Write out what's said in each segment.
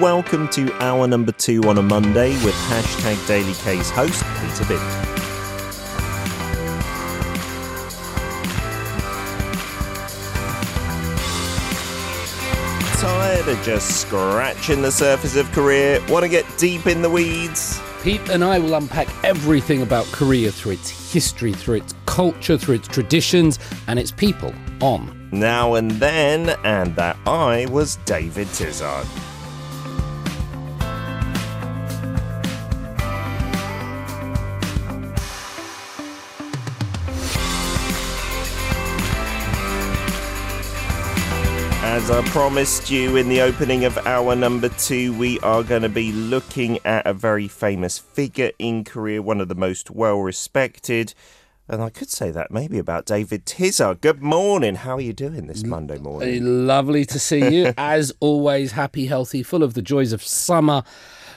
welcome to hour number two on a Monday with hashtag Daily K's host, Peter Bitt. Tired of just scratching the surface of Korea? Want to get deep in the weeds? Pete and I will unpack everything about Korea through its history, through its culture, through its traditions, and its people on Now and Then, and that I was David Tizard. As I promised you in the opening of hour number two, we are going to be looking at a very famous figure in Korea, one of the most well respected. And I could say that maybe about David Tizard. Good morning. How are you doing this Monday Uh, morning? Lovely to see you. As always, happy, healthy, full of the joys of summer.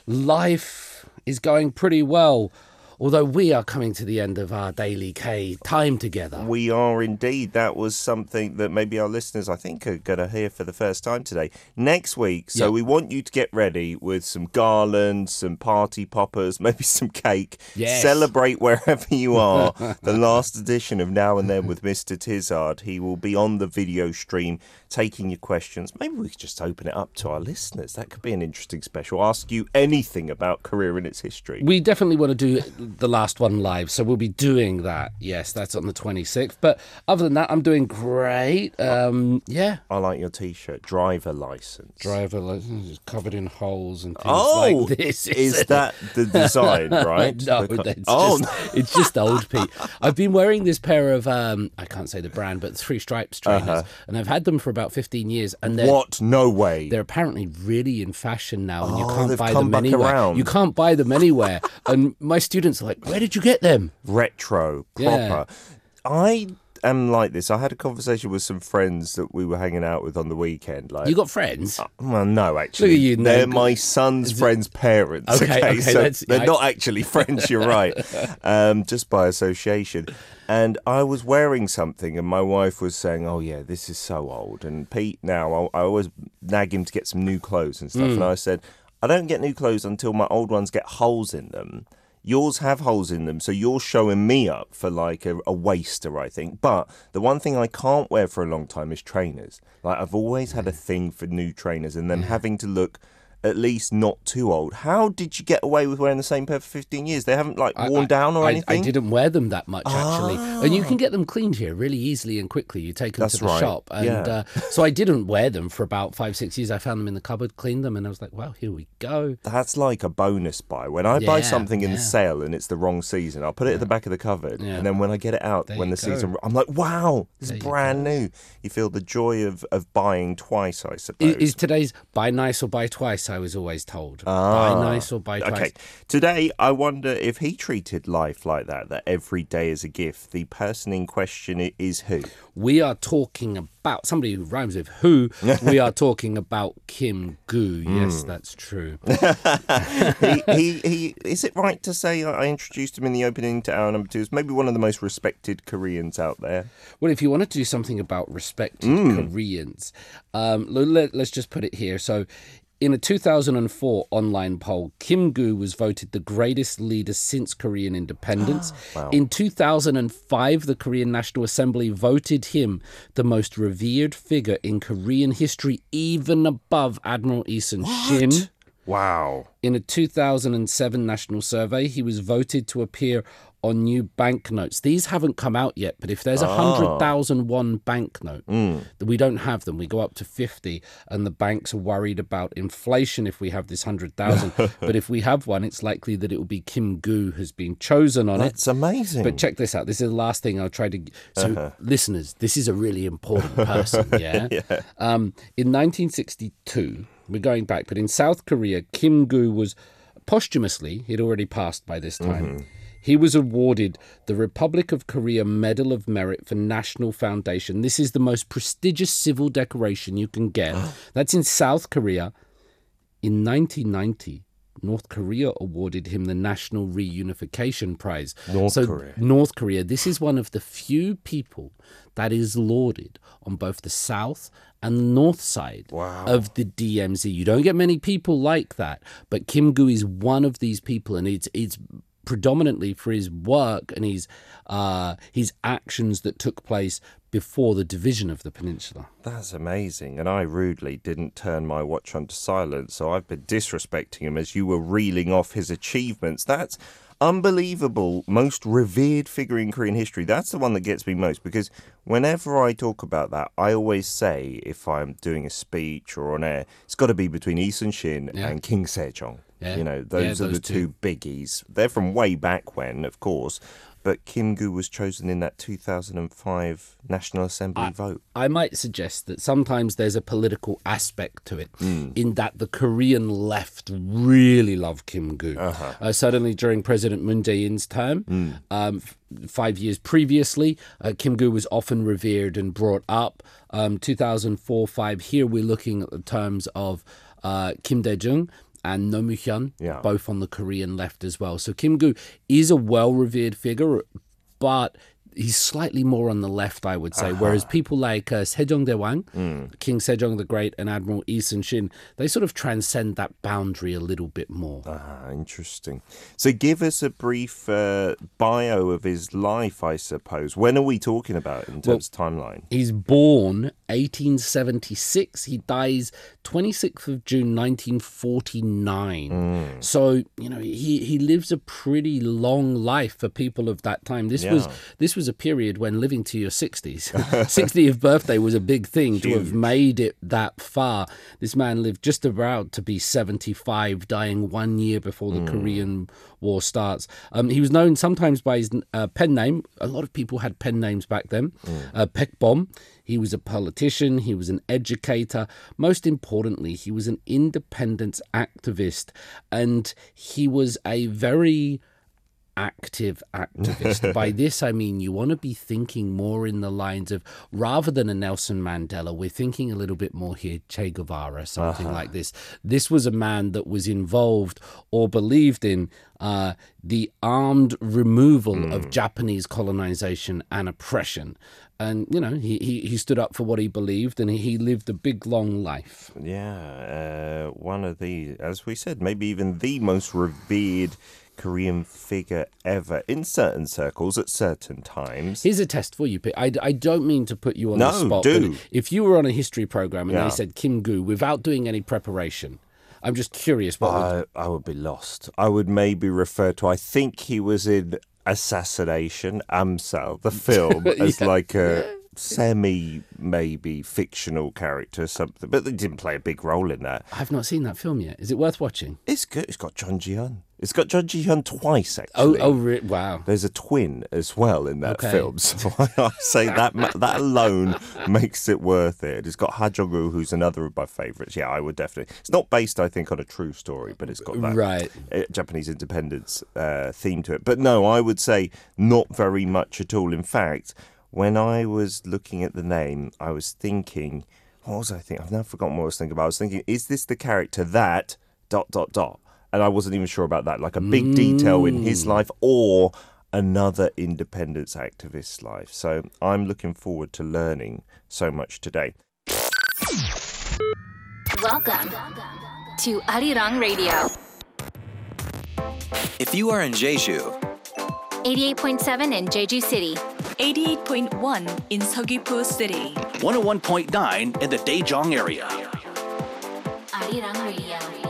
Life is going pretty well, although we are coming to the end of our daily K time together. We are indeed. That was something that maybe our listeners, I think, are going to hear for the first time today. Next week, so Yep. we want you to get ready with some garlands, some party poppers, maybe some cake. Yes. Celebrate wherever you are. the last edition of Now and Then with Mr. Tizard. He will be on the video stream taking your questions. Maybe we could just open it up to our listeners. That could be an interesting special. Ask you anything about Korea and its history. We definitely want to do the last one live, so we'll be doing that. Yes, that's on the 26th. But other than that, I'm doing great. Um, yeah. I like your t-shirt. Driver license. Driver license is covered in holes and things Oh, like this. is it? that the design, right? no, it's, oh, just, it's just old Pete. I've been wearing this pair of um, I can't say the brand, but three stripes trainers, and I've had them for about fifteen years. And they're what? No way. they're apparently really in fashion now, and you Oh, can't buy them anywhere. around. You can't buy them anywhere. and my students like, "Where did you get them?" Retro, Yeah. proper. I am like this. I had a conversation with some friends that we were hanging out with on the weekend. Like, You got friends? well, no, actually, Look at you, no they're my son's friend's parents. Okay, Okay, okay, so they're I- not actually friends. You're right, um, just by association. And I was wearing something, and my wife was saying, "Oh yeah, this is so old." And Pete, now I, I always nag him to get some new clothes and stuff, Mm. and I said, "I don't get new clothes until my old ones get holes in them." Yours have holes in them, so you're showing me up for like a, a waster, I think. But the one thing I can't wear for a long time is trainers. Like I've always had a thing for new trainers, and then having to look at least not too old. How did you get away with wearing the same pair for 15 years? They haven't like worn I- down or I, anything. I didn't wear them that much actually, and you can get them cleaned here really easily and quickly. You take them That's to the right, shop, and yeah. uh, so I didn't wear them for about five six years. I found them in the cupboard, cleaned them, and I was like, "Wow, here we go." That's like a bonus buy. When I buy something in the sale and it's the wrong season, I'll put it at the back of the cupboard, Yeah. and then when I get it out, There when the go. season, I'm like, "Wow, this There is you brand new." You feel the joy of of buying twice, I I- suppose. Is today's buy nice or buy twice? I was always told. Ah, buy nice or buy twice. Okay, today I wonder if he treated life like that, that every day is a gift. The person in question is who? We are talking about somebody who rhymes with who. we are talking about Kim Gu. Hmm. Yes, that's true. he, he, he, is it right to say I introduced him in the opening to hour number two? Is maybe one of the most respected Koreans out there. Well, if you want to do something about respected Mm. Koreans, um, let, us just put it here. So, in a 2004 online poll, Kim Gu was voted the greatest leader since Korean independence. In 2005, the Korean National Assembly voted him the most revered figure in Korean history, even above Admiral Lee Sun-shin. Wow. In a 2007 national survey, he was voted to appear on new banknotes. These haven't come out yet, but if there's a hundred ah. thousand one banknote, hmm. that we don't have them, we go up to fifty, and the banks are worried about inflation if we have this hundred thousand. but if we have one, it's likely that it will be Kim Gu has been chosen on it. That's amazing. But check this out. This is the last thing I'll try to. So, uh-huh. listeners, this is a really important person. Yeah. Um, in 1962, we're going back, but in South Korea, Kim Gu was posthumously, he'd already passed by this time. Mm-hmm. He was awarded the Republic of Korea Medal of Merit for National Foundation. This is the most prestigious civil decoration you can get. That's in South Korea. In 1990, North Korea awarded him the National Reunification Prize. North so Korea. North Korea, this is one of the few people that is lauded on both the South and the north side Wow. of the DMZ. You don't get many people like that, but Kim Gu is one of these people, and it's it's predominantly for his work and his uh, his actions that took place before the division of the peninsula. That's amazing. And I rudely didn't turn my watch onto silent, so I've been disrespecting him as you were reeling off his achievements. That's unbelievable, most revered figure in Korean history. That's the one that gets me most because whenever I talk about that, I always say if I'm doing a speech or on air, it's got to be between Lee Sun Shin Yeah. and King Sejong. Yeah. You know, Yeah, those are those the two biggies. They're from way back when, of course. But Kim Gu was chosen in that 2005 National Assembly vote. I might suggest that sometimes there's a political aspect to it, in that the Korean left really love Kim Gu. uh certainly during President Moon Jae-in's term, um, f- five years previously, uh, Kim Gu was often revered and brought up. Um, 2004-5. Here we're looking at the terms of uh, Kim Dae-jung. And Roh Moo-hyun, Yeah. both on the Korean left as well. So Kim Gu is a well-revered figure, but he's slightly more on the left, I would say. Whereas people like uh, Sejong Daewang, King Sejong the Great, and Admiral Lee Sun Shin, they sort of transcend that boundary a little bit more. Ah, interesting. So, give us a brief uh, bio of his life, I suppose. When are we talking about in terms of timeline? He's born 1876. He dies 26th of June 1949. So you know he he lives a pretty long life for people of that time. This was this was a period when living to your 60s, 60th birthday was a big thing to have made it that far. This man lived just about to be 75, dying one year before the Korean War starts. Um, he was known sometimes by his uh, pen name. A lot of people had pen names back then. Uh, Baekbeom. He was a politician. He was an educator. Most importantly, he was an independence activist, and he was a very active activist. By this, I mean you want to be thinking more in the lines of rather than a Nelson Mandela, we're thinking a little bit more here, Che Guevara, something like this. This was a man that was involved or believed in uh, the armed removal of Japanese colonization and oppression. And, you know, he, he, he stood up for what he believed and he, he lived a big, long life. Yeah, uh, one of the, as we said, maybe even the most revered Korean figure ever in certain circles at certain times. Here's a test for you, Pete. I, I don't mean to put you on No, the spot. do. If you were on a history program and Yeah. they said Kim Gu without doing any preparation, I'm just curious what would I, I would be lost. I would maybe refer to, I think he was in Assassination, Amsal, the film, as Yeah. like a semi, maybe fictional character, something. But they didn't play a big role in that. I've not seen that film yet. Is it worth watching? It's good. It's got Jun Ji-hyun. It's got Jun Ji-hyun twice, Oh, actually. oh, re- wow. There's a twin as well in that Okay. film, so I, say that that alone makes it worth it. It's got Ha Jung-woo, who's another of my favourites. Yeah, I would definitely. It's not based, I think, on a true story, but it's got that Right. uh, Japanese independence uh, theme to it. But no, I would say not very much at all. In fact, when I was looking at the name, I was thinking, what was I thinking? I've now forgotten what I was thinking about. I was thinking, is this the character that dot dot dot? And I wasn't even sure about that. Like a big detail in his mm. life or another independence activist's life. So I'm looking forward to learning so much today. Welcome to Arirang Radio, If you are in Jeju, 88.7 in Jeju City, 88.1 in Seogwipo City. 101.9 in the Daejeong area. Arirang Radio.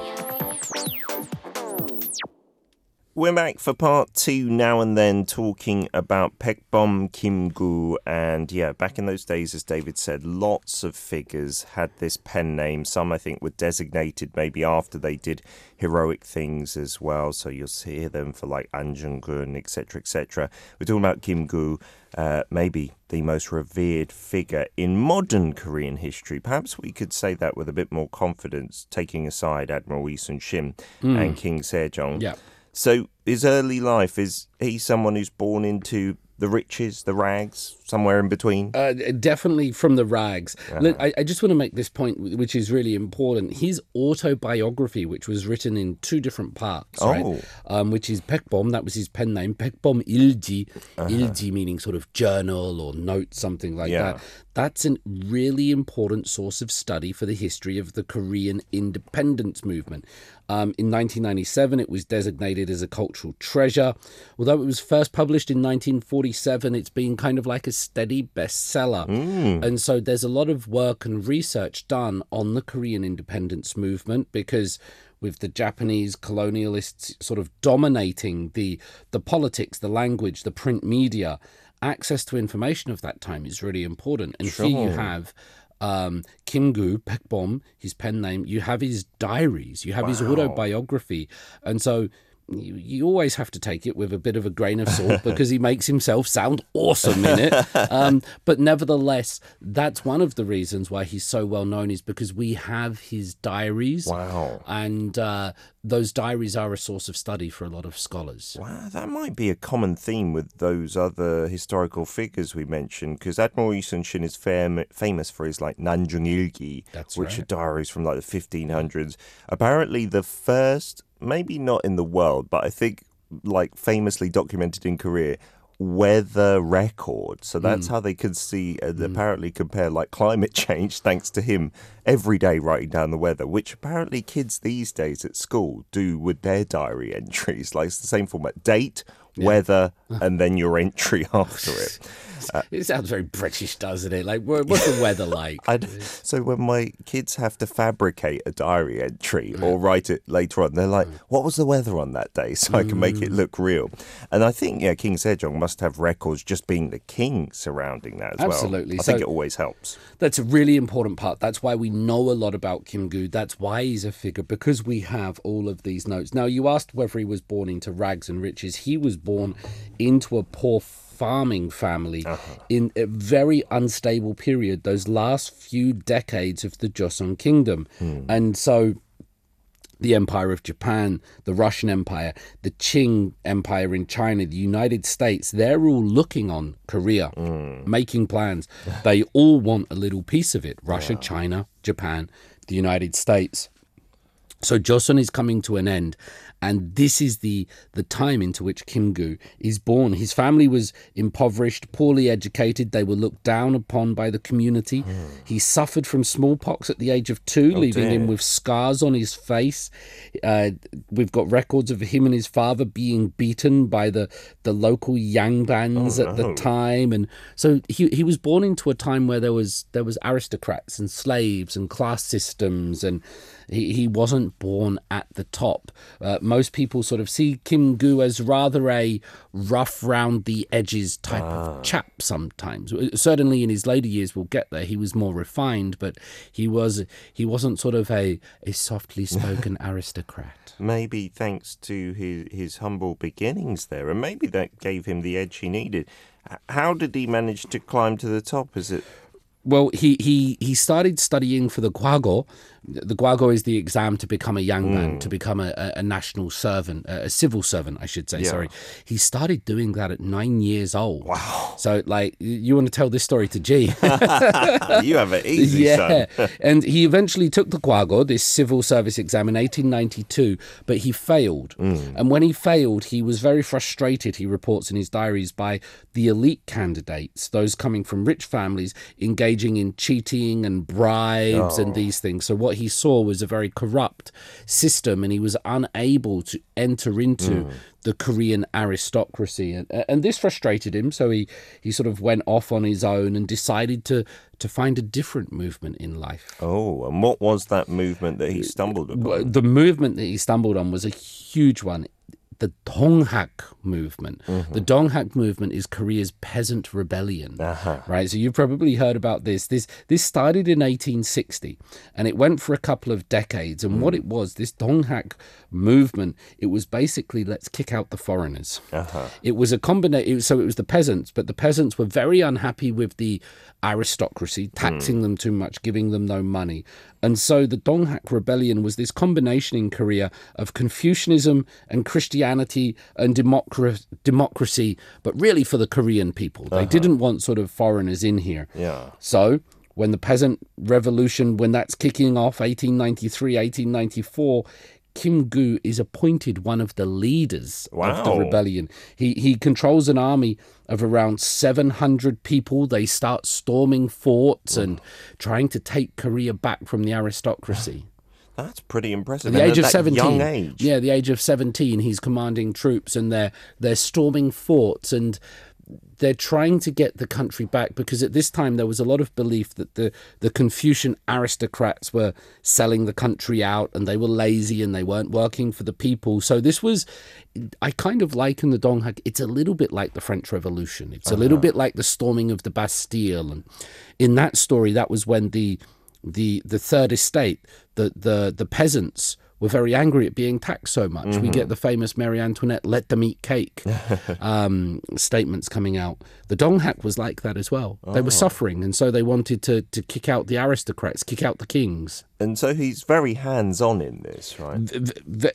We're back for part two now and then, talking about Baekbeom Kim Gu. And yeah, back in those days, as David said, lots of figures had this pen name. Some, I think, were designated maybe after they did heroic things as well. So you'll hear them for like An Jung-gun, etc., etc. We're talking about Kim Gu, uh, maybe the most revered figure in modern Korean history. Perhaps we could say that with a bit more confidence, taking aside Admiral Lee Sun Shin and King Sejong. Yeah. So his early life is he someone who's born into the riches, the rags, somewhere in between? Uh, definitely from the rags. Look, I, I just want to make this point, which is really important. His autobiography, which was written in two different parts, Oh. right? Um, which is Baekbeom, that was his pen name. Baekbeom Ilji, Ilji meaning sort of journal or note, something like Yeah. that. That's a really important source of study for the history of the Korean independence movement. Um, in 1997, it was designated as a cultural treasure. Although it was first published in 1947, it's been kind of like a steady bestseller. And so there's a lot of work and research done on the Korean independence movement because with the Japanese colonialists sort of dominating the the politics, the language, the print media, access to information of that time is really important. And here you have um, Kim Gu Baekbeom, his pen name. You have his diaries. You have his autobiography, and so. You, you always have to take it with a bit of a grain of salt because he makes himself sound awesome in it. Um, but nevertheless, that's one of the reasons why he's so well known is because we have his diaries. Wow. And uh, those diaries are a source of study for a lot of scholars. Wow, that might be a common theme with those other historical figures we mentioned, because Admiral Lee Sun Shin is fam- famous for his like Nanjung Ilgi, That's which are diaries from like the 1500s. Apparently, the first, maybe not in the world, but I think like famously documented in Korea. Weather record, so that's Hmm. how they could see and apparently compare like climate change, thanks to him every day writing down the weather, which apparently kids these days at school do with their diary entries. Like it's the same format: date, weather, and then your entry after it. Uh, it sounds very British, doesn't it? Like, what's the weather like? I, so when my kids have to fabricate a diary entry mm. or write it later on, they're like, mm. "What was the weather on that day?" So I can make it mm. look real. And I think yeah, King Sejong must have records just being the king surrounding that as Absolutely. well. I think it always helps. That's a really important part. That's why we know a lot about Kim Gu. That's why he's a figure because we have all of these notes. Now, you asked whether he was born into rags and riches. He was born into a poor farming family uh-huh. in a very unstable period, those last few decades of the Joseon Kingdom. Hmm. And so the Empire of Japan, the Russian Empire, the Qing Empire in China, the United States, they're all looking on Korea, hmm. making plans. They all want a little piece of it Russia, China, Japan, the United States. So Joseon is coming to an end, and this is the the time into which Kim Gu is born. His family was impoverished, poorly educated. They were looked down upon by the community. He suffered from smallpox at the age of two, leaving him with scars on his face. Uh, we've got records of him and his father being beaten by the the local yangbans at the time, and so he he was born into a time where there was there was aristocrats and slaves and class systems and he, he wasn't born at the top. Uh, most people sort of see Kim Gu as rather a rough round the edges type of chap sometimes. Uh, Certainly in his later years we'll get there. He was more refined, but he was he wasn't sort of a, a softly spoken aristocrat. Maybe thanks to his his humble beginnings there, and maybe that gave him the edge he needed. How did he manage to climb to the top? Is it Well, he, he, he started studying for the Gwageo. The Gwageo is the exam to become a yangban, to hmm. become a, a, a national servant, a, a civil servant, I should say. Sorry. He started doing that at nine years old. Wow. So, like, you want to tell this story to G? you have it easy, yeah. son? and he eventually took the Gwageo, this civil service exam, in 1892, but he failed. Hmm. And when he failed, he was very frustrated, he reports in his diaries, by the elite candidates, those coming from rich families, engaging in cheating and bribes and oh. these things. So what he saw was a very corrupt system, and he was unable to enter into hmm. the Korean aristocracy, and and this frustrated him. So he he sort of went off on his own and decided to to find a different movement in life. Oh, and what was that movement that he stumbled upon? The movement that he stumbled on was a huge one. The Donghak movement. Mm-hmm. The Donghak movement is Korea's peasant rebellion, uh-huh. right? So you've probably heard about this. This this started in 1860, and it went for a couple of decades. And what mm. it was, this Donghak movement, it was basically let's kick out the foreigners. Uh-huh. It was a combination. So it was the peasants, but the peasants were very unhappy with the aristocracy, taxing mm. them too much, giving them no money. And so the Donghak rebellion was this combination in Korea of Confucianism and Christianity and democra- democracy, but really for the Korean people. They uh-huh. didn't want sort of foreigners in here. Yeah. So when the peasant revolution, when that's kicking off, 1893, 1894, Kim Gu is appointed one of the leaders of the rebellion. He he controls an army of around 700 people. They start storming forts and trying to take Korea back from the aristocracy. That's pretty impressive. At the And age of that 17. young age. Yeah, the age of 17, he's commanding troops and they're they're storming forts and they're trying to get the country back because at this time there was a lot of belief that the, the Confucian aristocrats were selling the country out and they were lazy and they weren't working for the people. So this was, I kind of liken the Donghak. It's a little bit like the French Revolution. It's a little uh-huh. bit like the storming of the Bastille. And in that story, that was when the the the third estate, the the the peasants were very angry at being taxed so much. We get the famous Marie Antoinette "Let them eat cake" um, statements coming out. The Donghak was like that as well. They were suffering, and so they wanted to to kick out the aristocrats, kick out the kings. And so he's very hands on in this, right?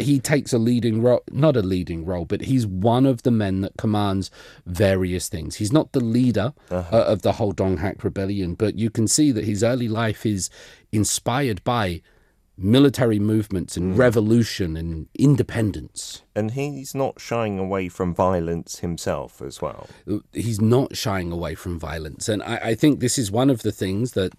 He takes a leading role, not a leading role, but he's one of the men that commands various things. He's not the leader uh, of the whole Donghak rebellion, but you can see that his early life is inspired by military movements and revolution and independence. And he's not shying away from violence himself as well. he's not shying away from violence. And I, I think this is one of the things that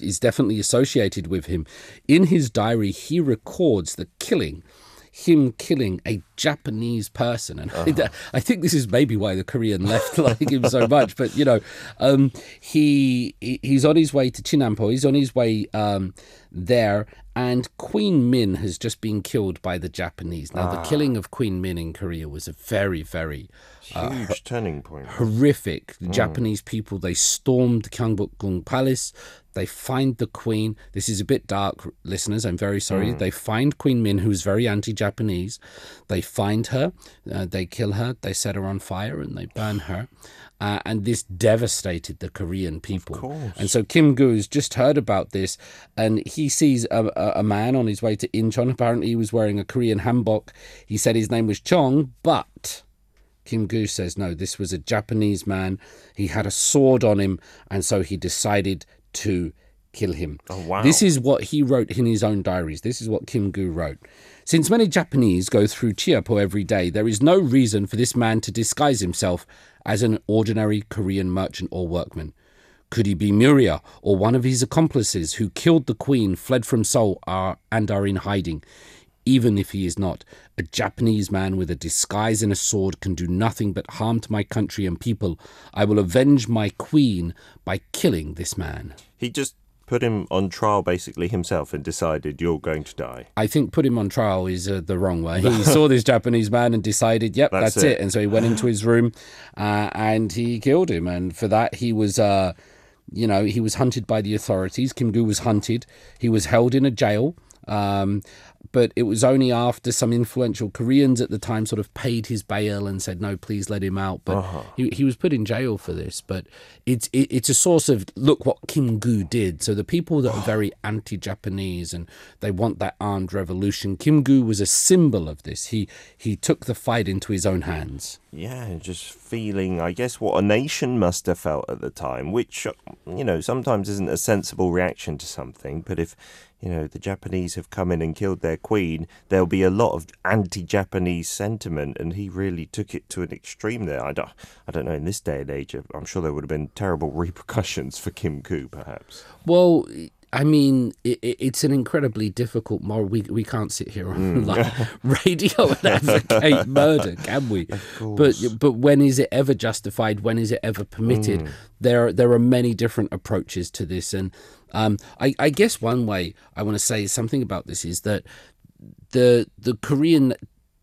is definitely associated with him. In his diary, he records the killing, him killing a Japanese person. And I, I think this is maybe why the Korean left like him so much. But, you know, um, he he- he's on his way to Chinampo. He's on his way um, there. And Queen Min has just been killed by the Japanese. Now, the ah. killing of Queen Min in Korea was a very, very uh, Huge turning point. horrific. The mm. Japanese people they stormed Gyeongbokgung Palace. They find the queen. This is a bit dark, listeners. I'm very sorry. Mm. They find Queen Min, who's very anti-Japanese. They find her. Uh, they kill her. They set her on fire and they burn her. Uh, and this devastated the Korean people. And so Kim Gu has just heard about this, and he sees a, a, a man on his way to Incheon. Apparently, he was wearing a Korean hanbok. He said his name was Chong, but Kim Gu says no, this was a Japanese man. He had a sword on him, and so he decided to kill him. Oh, wow. This is what he wrote in his own diaries. This is what Kim Gu wrote. Since many Japanese go through Chiapo every day, there is no reason for this man to disguise himself as an ordinary Korean merchant or workman. Could he be Miura or one of his accomplices who killed the queen, fled from Seoul, are, and are in hiding? Even if he is not, a Japanese man with a disguise and a sword can do nothing but harm to my country and people. I will avenge my queen by killing this man. He just put him on trial basically himself and decided you're going to die. I think put him on trial is uh, the wrong way. He saw this Japanese man and decided, yep, that's, That's it. it. And so he went into his room uh, and he killed him. And for that, he was, uh, you know, he was hunted by the authorities. Kim Gu was hunted. He was held in a jail. Um, but it was only after some influential Koreans at the time sort of paid his bail and said, no, please let him out. But uh-huh. he, he was put in jail for this. But it's it, it's a source of look what Kim Gu did. So the people that are very anti-Japanese and they want that armed revolution, Kim Gu was a symbol of this. He he took the fight into his own hands. Yeah, just feeling, I guess, what a nation must have felt at the time, which, uh, you know, sometimes isn't a sensible reaction to something. But if, you know, the Japanese have come in and killed their queen, there'll be a lot of anti Japanese sentiment. And he really took it to an extreme there. I don't, I don't know, in this day and age, I'm sure there would have been terrible repercussions for Kim Gu, perhaps. Well, I mean, it, it- it's an incredibly difficult moral. We we can't sit here on like radio and advocate murder, can we? But but when is it ever justified? When is it ever permitted? There there are many different approaches to this, and um, I, I guess one way I want to say something about this is that the the Korean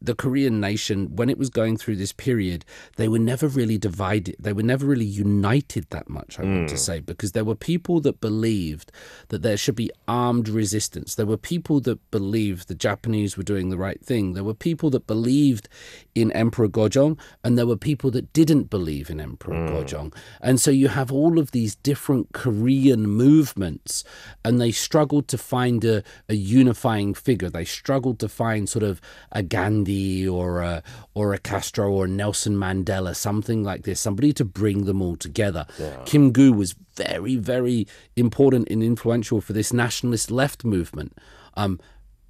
the Korean nation, when it was going through this period, they were never really divided. They were never really united that much, I want to hmm. say, because there were people that believed that there should be armed resistance. There were people that believed the Japanese were doing the right thing. There were people that believed in Emperor Gojong, and there were people that didn't believe in Emperor hmm. Gojong. And so you have all of these different Korean movements, and they struggled to find a, a unifying figure. They struggled to find sort of a Gandhi or a, or a Castro or a Nelson Mandela, something like this, somebody to bring them all together. Kim Gu was very, very important and influential for this nationalist left movement. Um,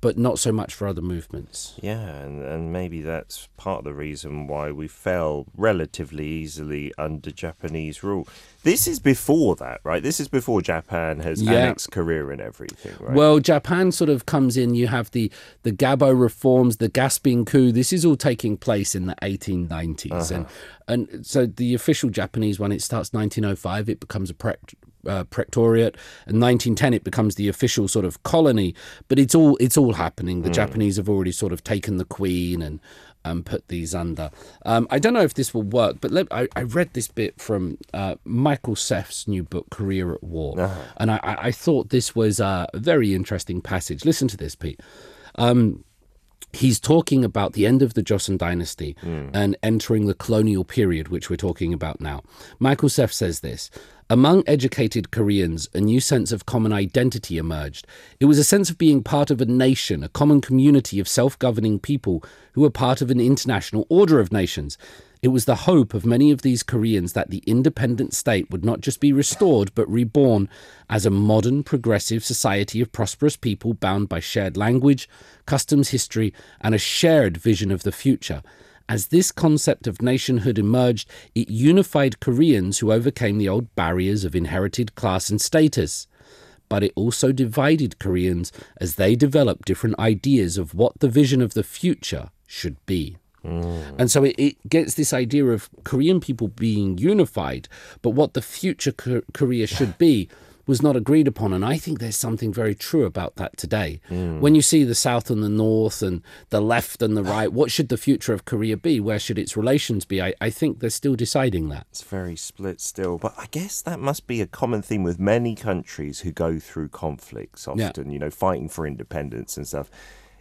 but not so much for other movements. Yeah, and, and maybe that's part of the reason why we fell relatively easily under Japanese rule. This is before that, right? This is before Japan has Yeah. annexed Korea and everything, right? Well, Japan sort of comes in. You have the the Gabo reforms, the Gapsin coup. This is all taking place in the 1890s, uh-huh. and and so the official Japanese one it starts 1905. It becomes a prec- uh, protectorate, and 1910 it becomes the official sort of colony. But it's all it's all happening. The Japanese have already sort of taken the queen and. Um, put these under. Um, I don't know if this will work, but let, I, I read this bit from uh, Michael Seth's new book, Korea at War, and I, I I thought this was a very interesting passage. Listen to this, Pete. Um, he's talking about the end of the Joseon dynasty hmm. and entering the colonial period, which we're talking about now. Michael Seth says this Among educated Koreans, a new sense of common identity emerged. It was a sense of being part of a nation, a common community of self governing people who were part of an international order of nations. It was the hope of many of these Koreans that the independent state would not just be restored, but reborn as a modern, progressive society of prosperous people bound by shared language, customs, history, and a shared vision of the future. As this concept of nationhood emerged, it unified Koreans who overcame the old barriers of inherited class and status. But it also divided Koreans as they developed different ideas of what the vision of the future should be. Mm. And so it, it gets this idea of Korean people being unified, but what the future Ko- Korea should be was not agreed upon. And I think there's something very true about that today. Mm. When you see the South and the North and the left and the right, what should the future of Korea be? Where should its relations be? I, I think they're still deciding that. It's very split still, but I guess that must be a common theme with many countries who go through conflicts Yeah. often, you know, fighting for independence and stuff.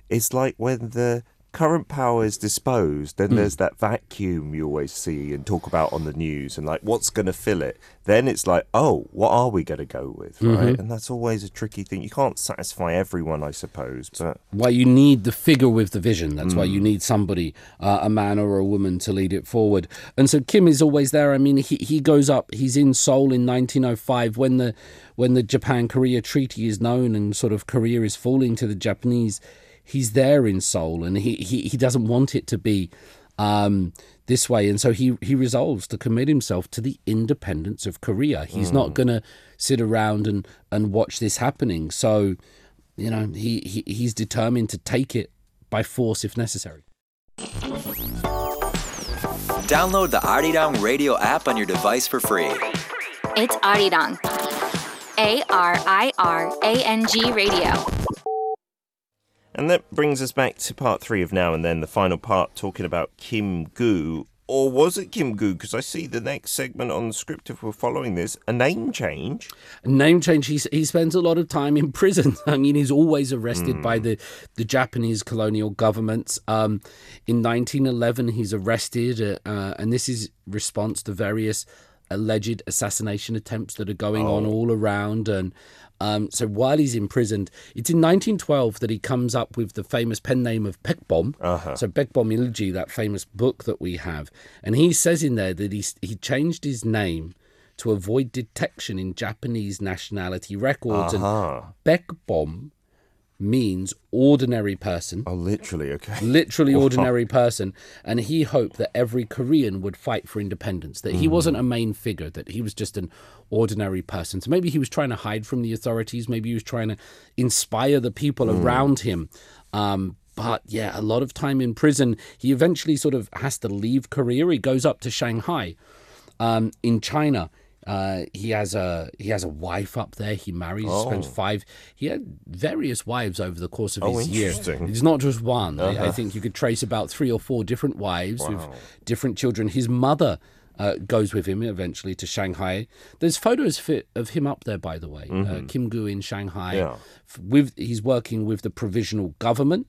It's like when the current power is disposed, then hmm. there's that vacuum you always see and talk about on the news and like what's going to fill it. Then it's like, oh, what are we going to go with, right? Mm-hmm. And that's always a tricky thing. You can't satisfy everyone, I suppose, but why you need the figure with the vision. That's why you hmm. need somebody, uh, a man or a woman, to lead it forward. And so Kim is always there. I mean, he, he goes up. He's in Seoul in 1905 when the when the Japan Korea Treaty is known and sort of Korea is falling to the Japanese. He's there in Seoul, and he he, he doesn't want it to be. Um, this way, and so he he resolves to commit himself to the independence of Korea. He's not going to sit around and and watch this happening. So, you know, he, he he's determined to take it by force if necessary. Download the Arirang Radio app on your device for free. It's Arirang. A R I R A N G Radio. And that brings us back to part three of Now and Then, the final part talking about Kim Gu. Or was it Kim Gu? Because I see the next segment on the script, if we're following this, a name change. A name change. He he spends a lot of time in prison. I mean, he's always arrested by the the Japanese colonial governments. Um, in 1911, he's arrested, uh, uh, and this is response to various alleged assassination attempts that are going on all around. And um, so while he's imprisoned, it's in 1912 that he comes up with the famous pen name of Baekbeom. So Baekbeom Ilji, that famous book that we have, and he says in there that he he changed his name to avoid detection in Japanese nationality records. Uh-huh. And Baekbeom means ordinary person, Oh, literally, okay. literally ordinary person. And he hoped that every Korean would fight for independence, that he wasn't a main figure, that he was just an ordinary person. So maybe he was trying to hide from the authorities, maybe he was trying to inspire the people around him. Um, but yeah, a lot of time in prison. He eventually sort of has to leave Korea. He goes up to Shanghai um, in China. Uh, he has a he has a wife up there. He marries, spends five. He had various wives over the course of Oh, his year. interesting. It's not just one. I, I think you could trace about three or four different wives with different children. His mother uh, goes with him eventually to Shanghai. There's photos fi- of him up there, by the way. Uh, Kim Gu in Shanghai. Yeah. With he's working with the provisional government.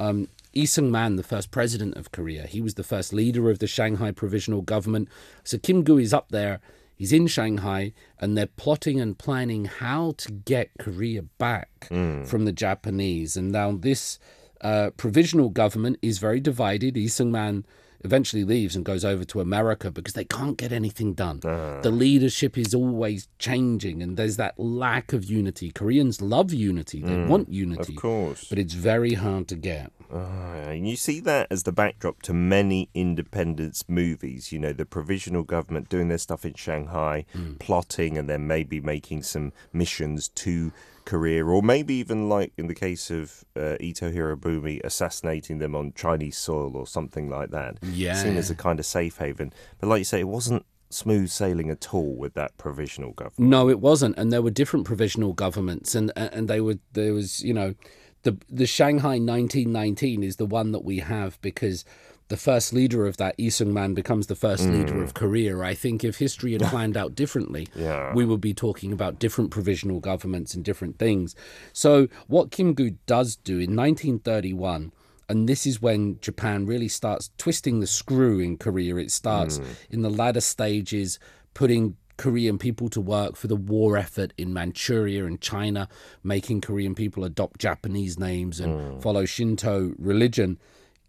Um, Lee Sung-man, the first president of Korea, he was the first leader of the Shanghai provisional government. So Kim Gu is up there. He's in Shanghai, and they're plotting and planning how to get Korea back from the Japanese. And now this uh, provisional government is very divided. Lee Sung-man eventually leaves and goes over to America because they can't get anything done. Ah. The leadership is always changing, and there's that lack of unity. Koreans love unity; they mm, want unity, of course. but it's very hard to get. Ah, and you see that as the backdrop to many independence movies. You know, the provisional government doing their stuff in Shanghai, mm. plotting, and then maybe making some missions to Korea, or maybe even like in the case of uh, Ito Hirobumi, assassinating them on Chinese soil or something like that. Yeah. Seen as a kind of safe haven. But like you say, it wasn't smooth sailing at all with that provisional government. No, it wasn't, and there were different provisional governments, and and they were there was you know, the the Shanghai 1919 is the one that we have because the first leader of that Lee Sung Man becomes the first leader mm. of Korea. I think if history had planned out differently, Yeah. we would be talking about different provisional governments and different things. So what Kim Gu does do in 1931 and this is when Japan really starts twisting the screw in Korea. It starts mm. in the latter stages putting Korean people to work for the war effort in Manchuria and China, making Korean people adopt Japanese names and mm. follow Shinto religion.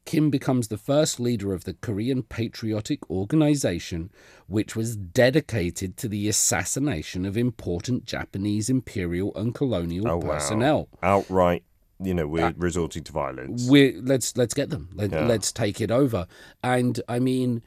Kim becomes the first leader of the Korean Patriotic Organization, which was dedicated to the assassination of important Japanese imperial and colonial Oh, wow. personnel. Outright, you know, we're resorting to violence. we let's let's get them. Let, Yeah. Let's take it over. And I mean,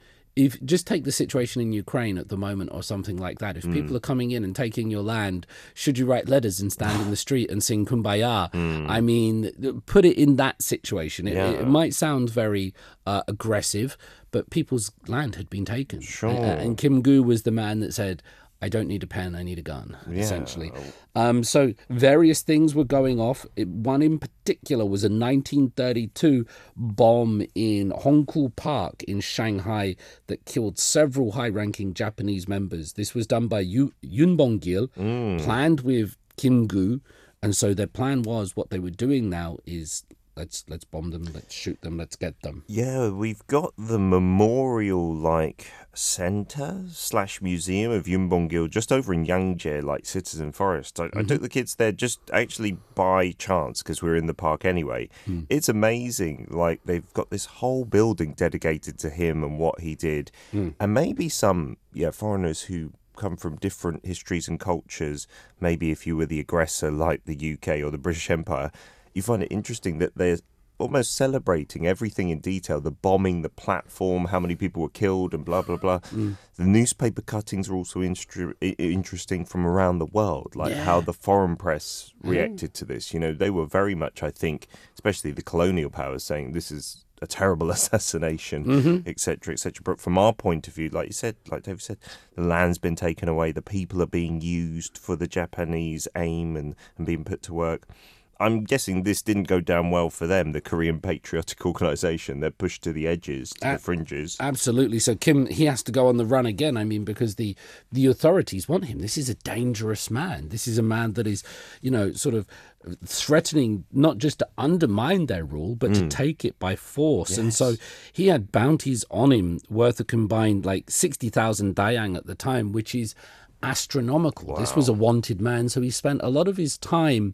if just take the situation in Ukraine at the moment or something like that. If Hmm. people are coming in and taking your land, should you write letters and stand in the street and sing "Kumbaya"? I mean, put it in that situation. It. Yeah. it might sound very uh, aggressive, but people's land had been taken. Sure. A- And Kim Gu was the man that said. I don't need a pen, I need a gun, essentially. Um, so various things were going off. It, one in particular was a 1932 bomb in Hongkou Park in Shanghai that killed several high-ranking Japanese members. This was done by Yu, Yun Bong-gil, planned with Kim Gu, and so their plan was what they were doing now is let's let's bomb them, let's shoot them, let's get them. Yeah, we've got the memorial like center slash museum of Yun Bong-gil just over in Yangjae, like Citizen Forest. I, I mm-hmm. took the kids there just actually by chance because we were in the park anyway. Hmm. It's amazing. Like they've got this whole building dedicated to him and what he did, hmm. and maybe some yeah foreigners who come from different histories and cultures. Maybe if you were the aggressor, like the UK or the British Empire, you find it interesting that they're almost celebrating everything in detail the bombing, the platform, how many people were killed, and blah, blah, blah. Mm. The newspaper cuttings are also instru- interesting from around the world, like how the foreign press mm. reacted to this. You know, they were very much, I think, especially the colonial powers, saying this is a terrible assassination, mm-hmm. etc., etc. But from our point of view, like you said, like David said, the land's been taken away, the people are being used for the Japanese aim and, and being put to work. I'm guessing this didn't go down well for them, the Korean Patriotic Organization. They're pushed to the edges, to the Uh, fringes. Absolutely. So Kim, he has to go on the run again. I mean, because the the authorities want him. This is a dangerous man. This is a man that is, you know, sort of threatening not just to undermine their rule, but to take it by force. And so he had bounties on him worth a combined like sixty thousand dayang at the time, which is astronomical. This was a wanted man. So he spent a lot of his time,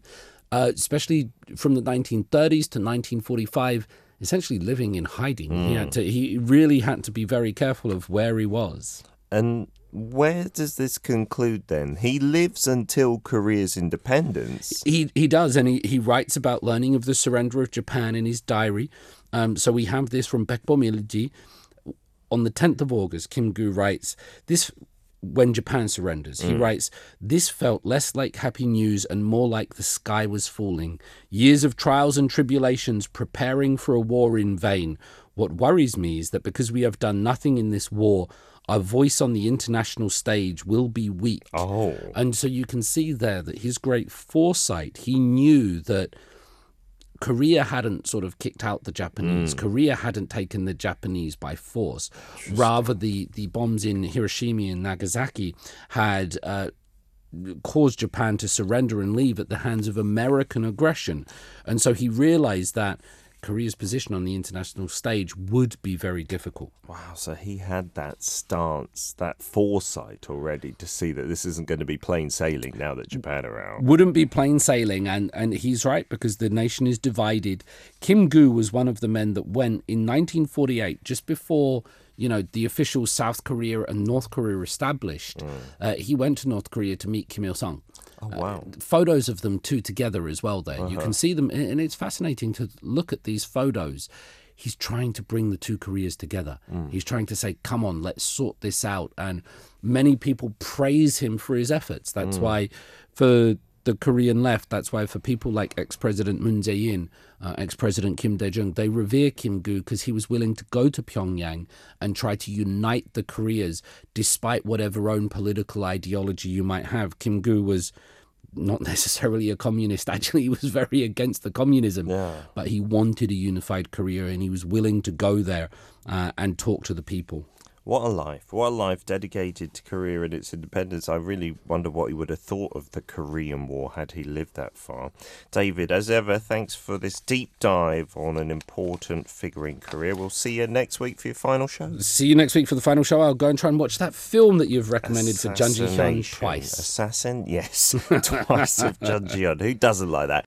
uh, especially from the 1930s to 1945 essentially living in hiding. He had to. He really had to be very careful of where he was. And where does this conclude then? He lives until Korea's independence. He he does, and he, he writes about learning of the surrender of Japan in his diary. Um, so we have this from Baekbeom Ilji. On the 10th of August, Kim Gu writes this when Japan surrenders. He mm. writes, This felt less like happy news and more like the sky was falling. Years of trials and tribulations preparing for a war in vain. What worries me is that because we have done nothing in this war, our voice on the international stage will be weak. Oh. And so you can see there that his great foresight, he knew that Korea hadn't sort of kicked out the Japanese. Korea hadn't taken the Japanese by force. Rather, the, the bombs in Hiroshima and Nagasaki had uh, caused Japan to surrender and leave at the hands of American aggression. And so he realized that Korea's position on the international stage would be very difficult. Wow, so he had that stance, that foresight already to see that this isn't going to be plain sailing now that Japan are out. Wouldn't be plain sailing, and, and he's right because the nation is divided. Kim Gu was one of the men that went in 1948, just before you know the official South Korea and North Korea established. Mm. Uh, he went to North Korea to meet Kim Il Sung. Oh, wow. Uh, photos of them two together as well there. Uh-huh. You can see them, and it's fascinating to look at these photos. He's trying to bring the two Koreas together. Mm. He's trying to say, come on, let's sort this out. And many people praise him for his efforts. That's mm. why, for the Korean left, that's why for people like ex President Moon Jae in, uh, ex President Kim Dae Jung, they revere Kim Gu because he was willing to go to Pyongyang and try to unite the Koreas despite whatever own political ideology you might have. Kim Gu was not necessarily a communist. Actually, he was very against the communism, yeah. but he wanted a unified Korea and he was willing to go there uh, and talk to the people. What a life. What a life dedicated to Korea and its independence. I really wonder what he would have thought of the Korean War had he lived that far. David, as ever, thanks for this deep dive on an important figure in Korea. We'll see you next week for your final show. See you next week for the final show. I'll go and try and watch that film that you've recommended for Jun Ji Hyun twice. Assassin? Yes. twice of Jun Ji Hyun. Who doesn't like that?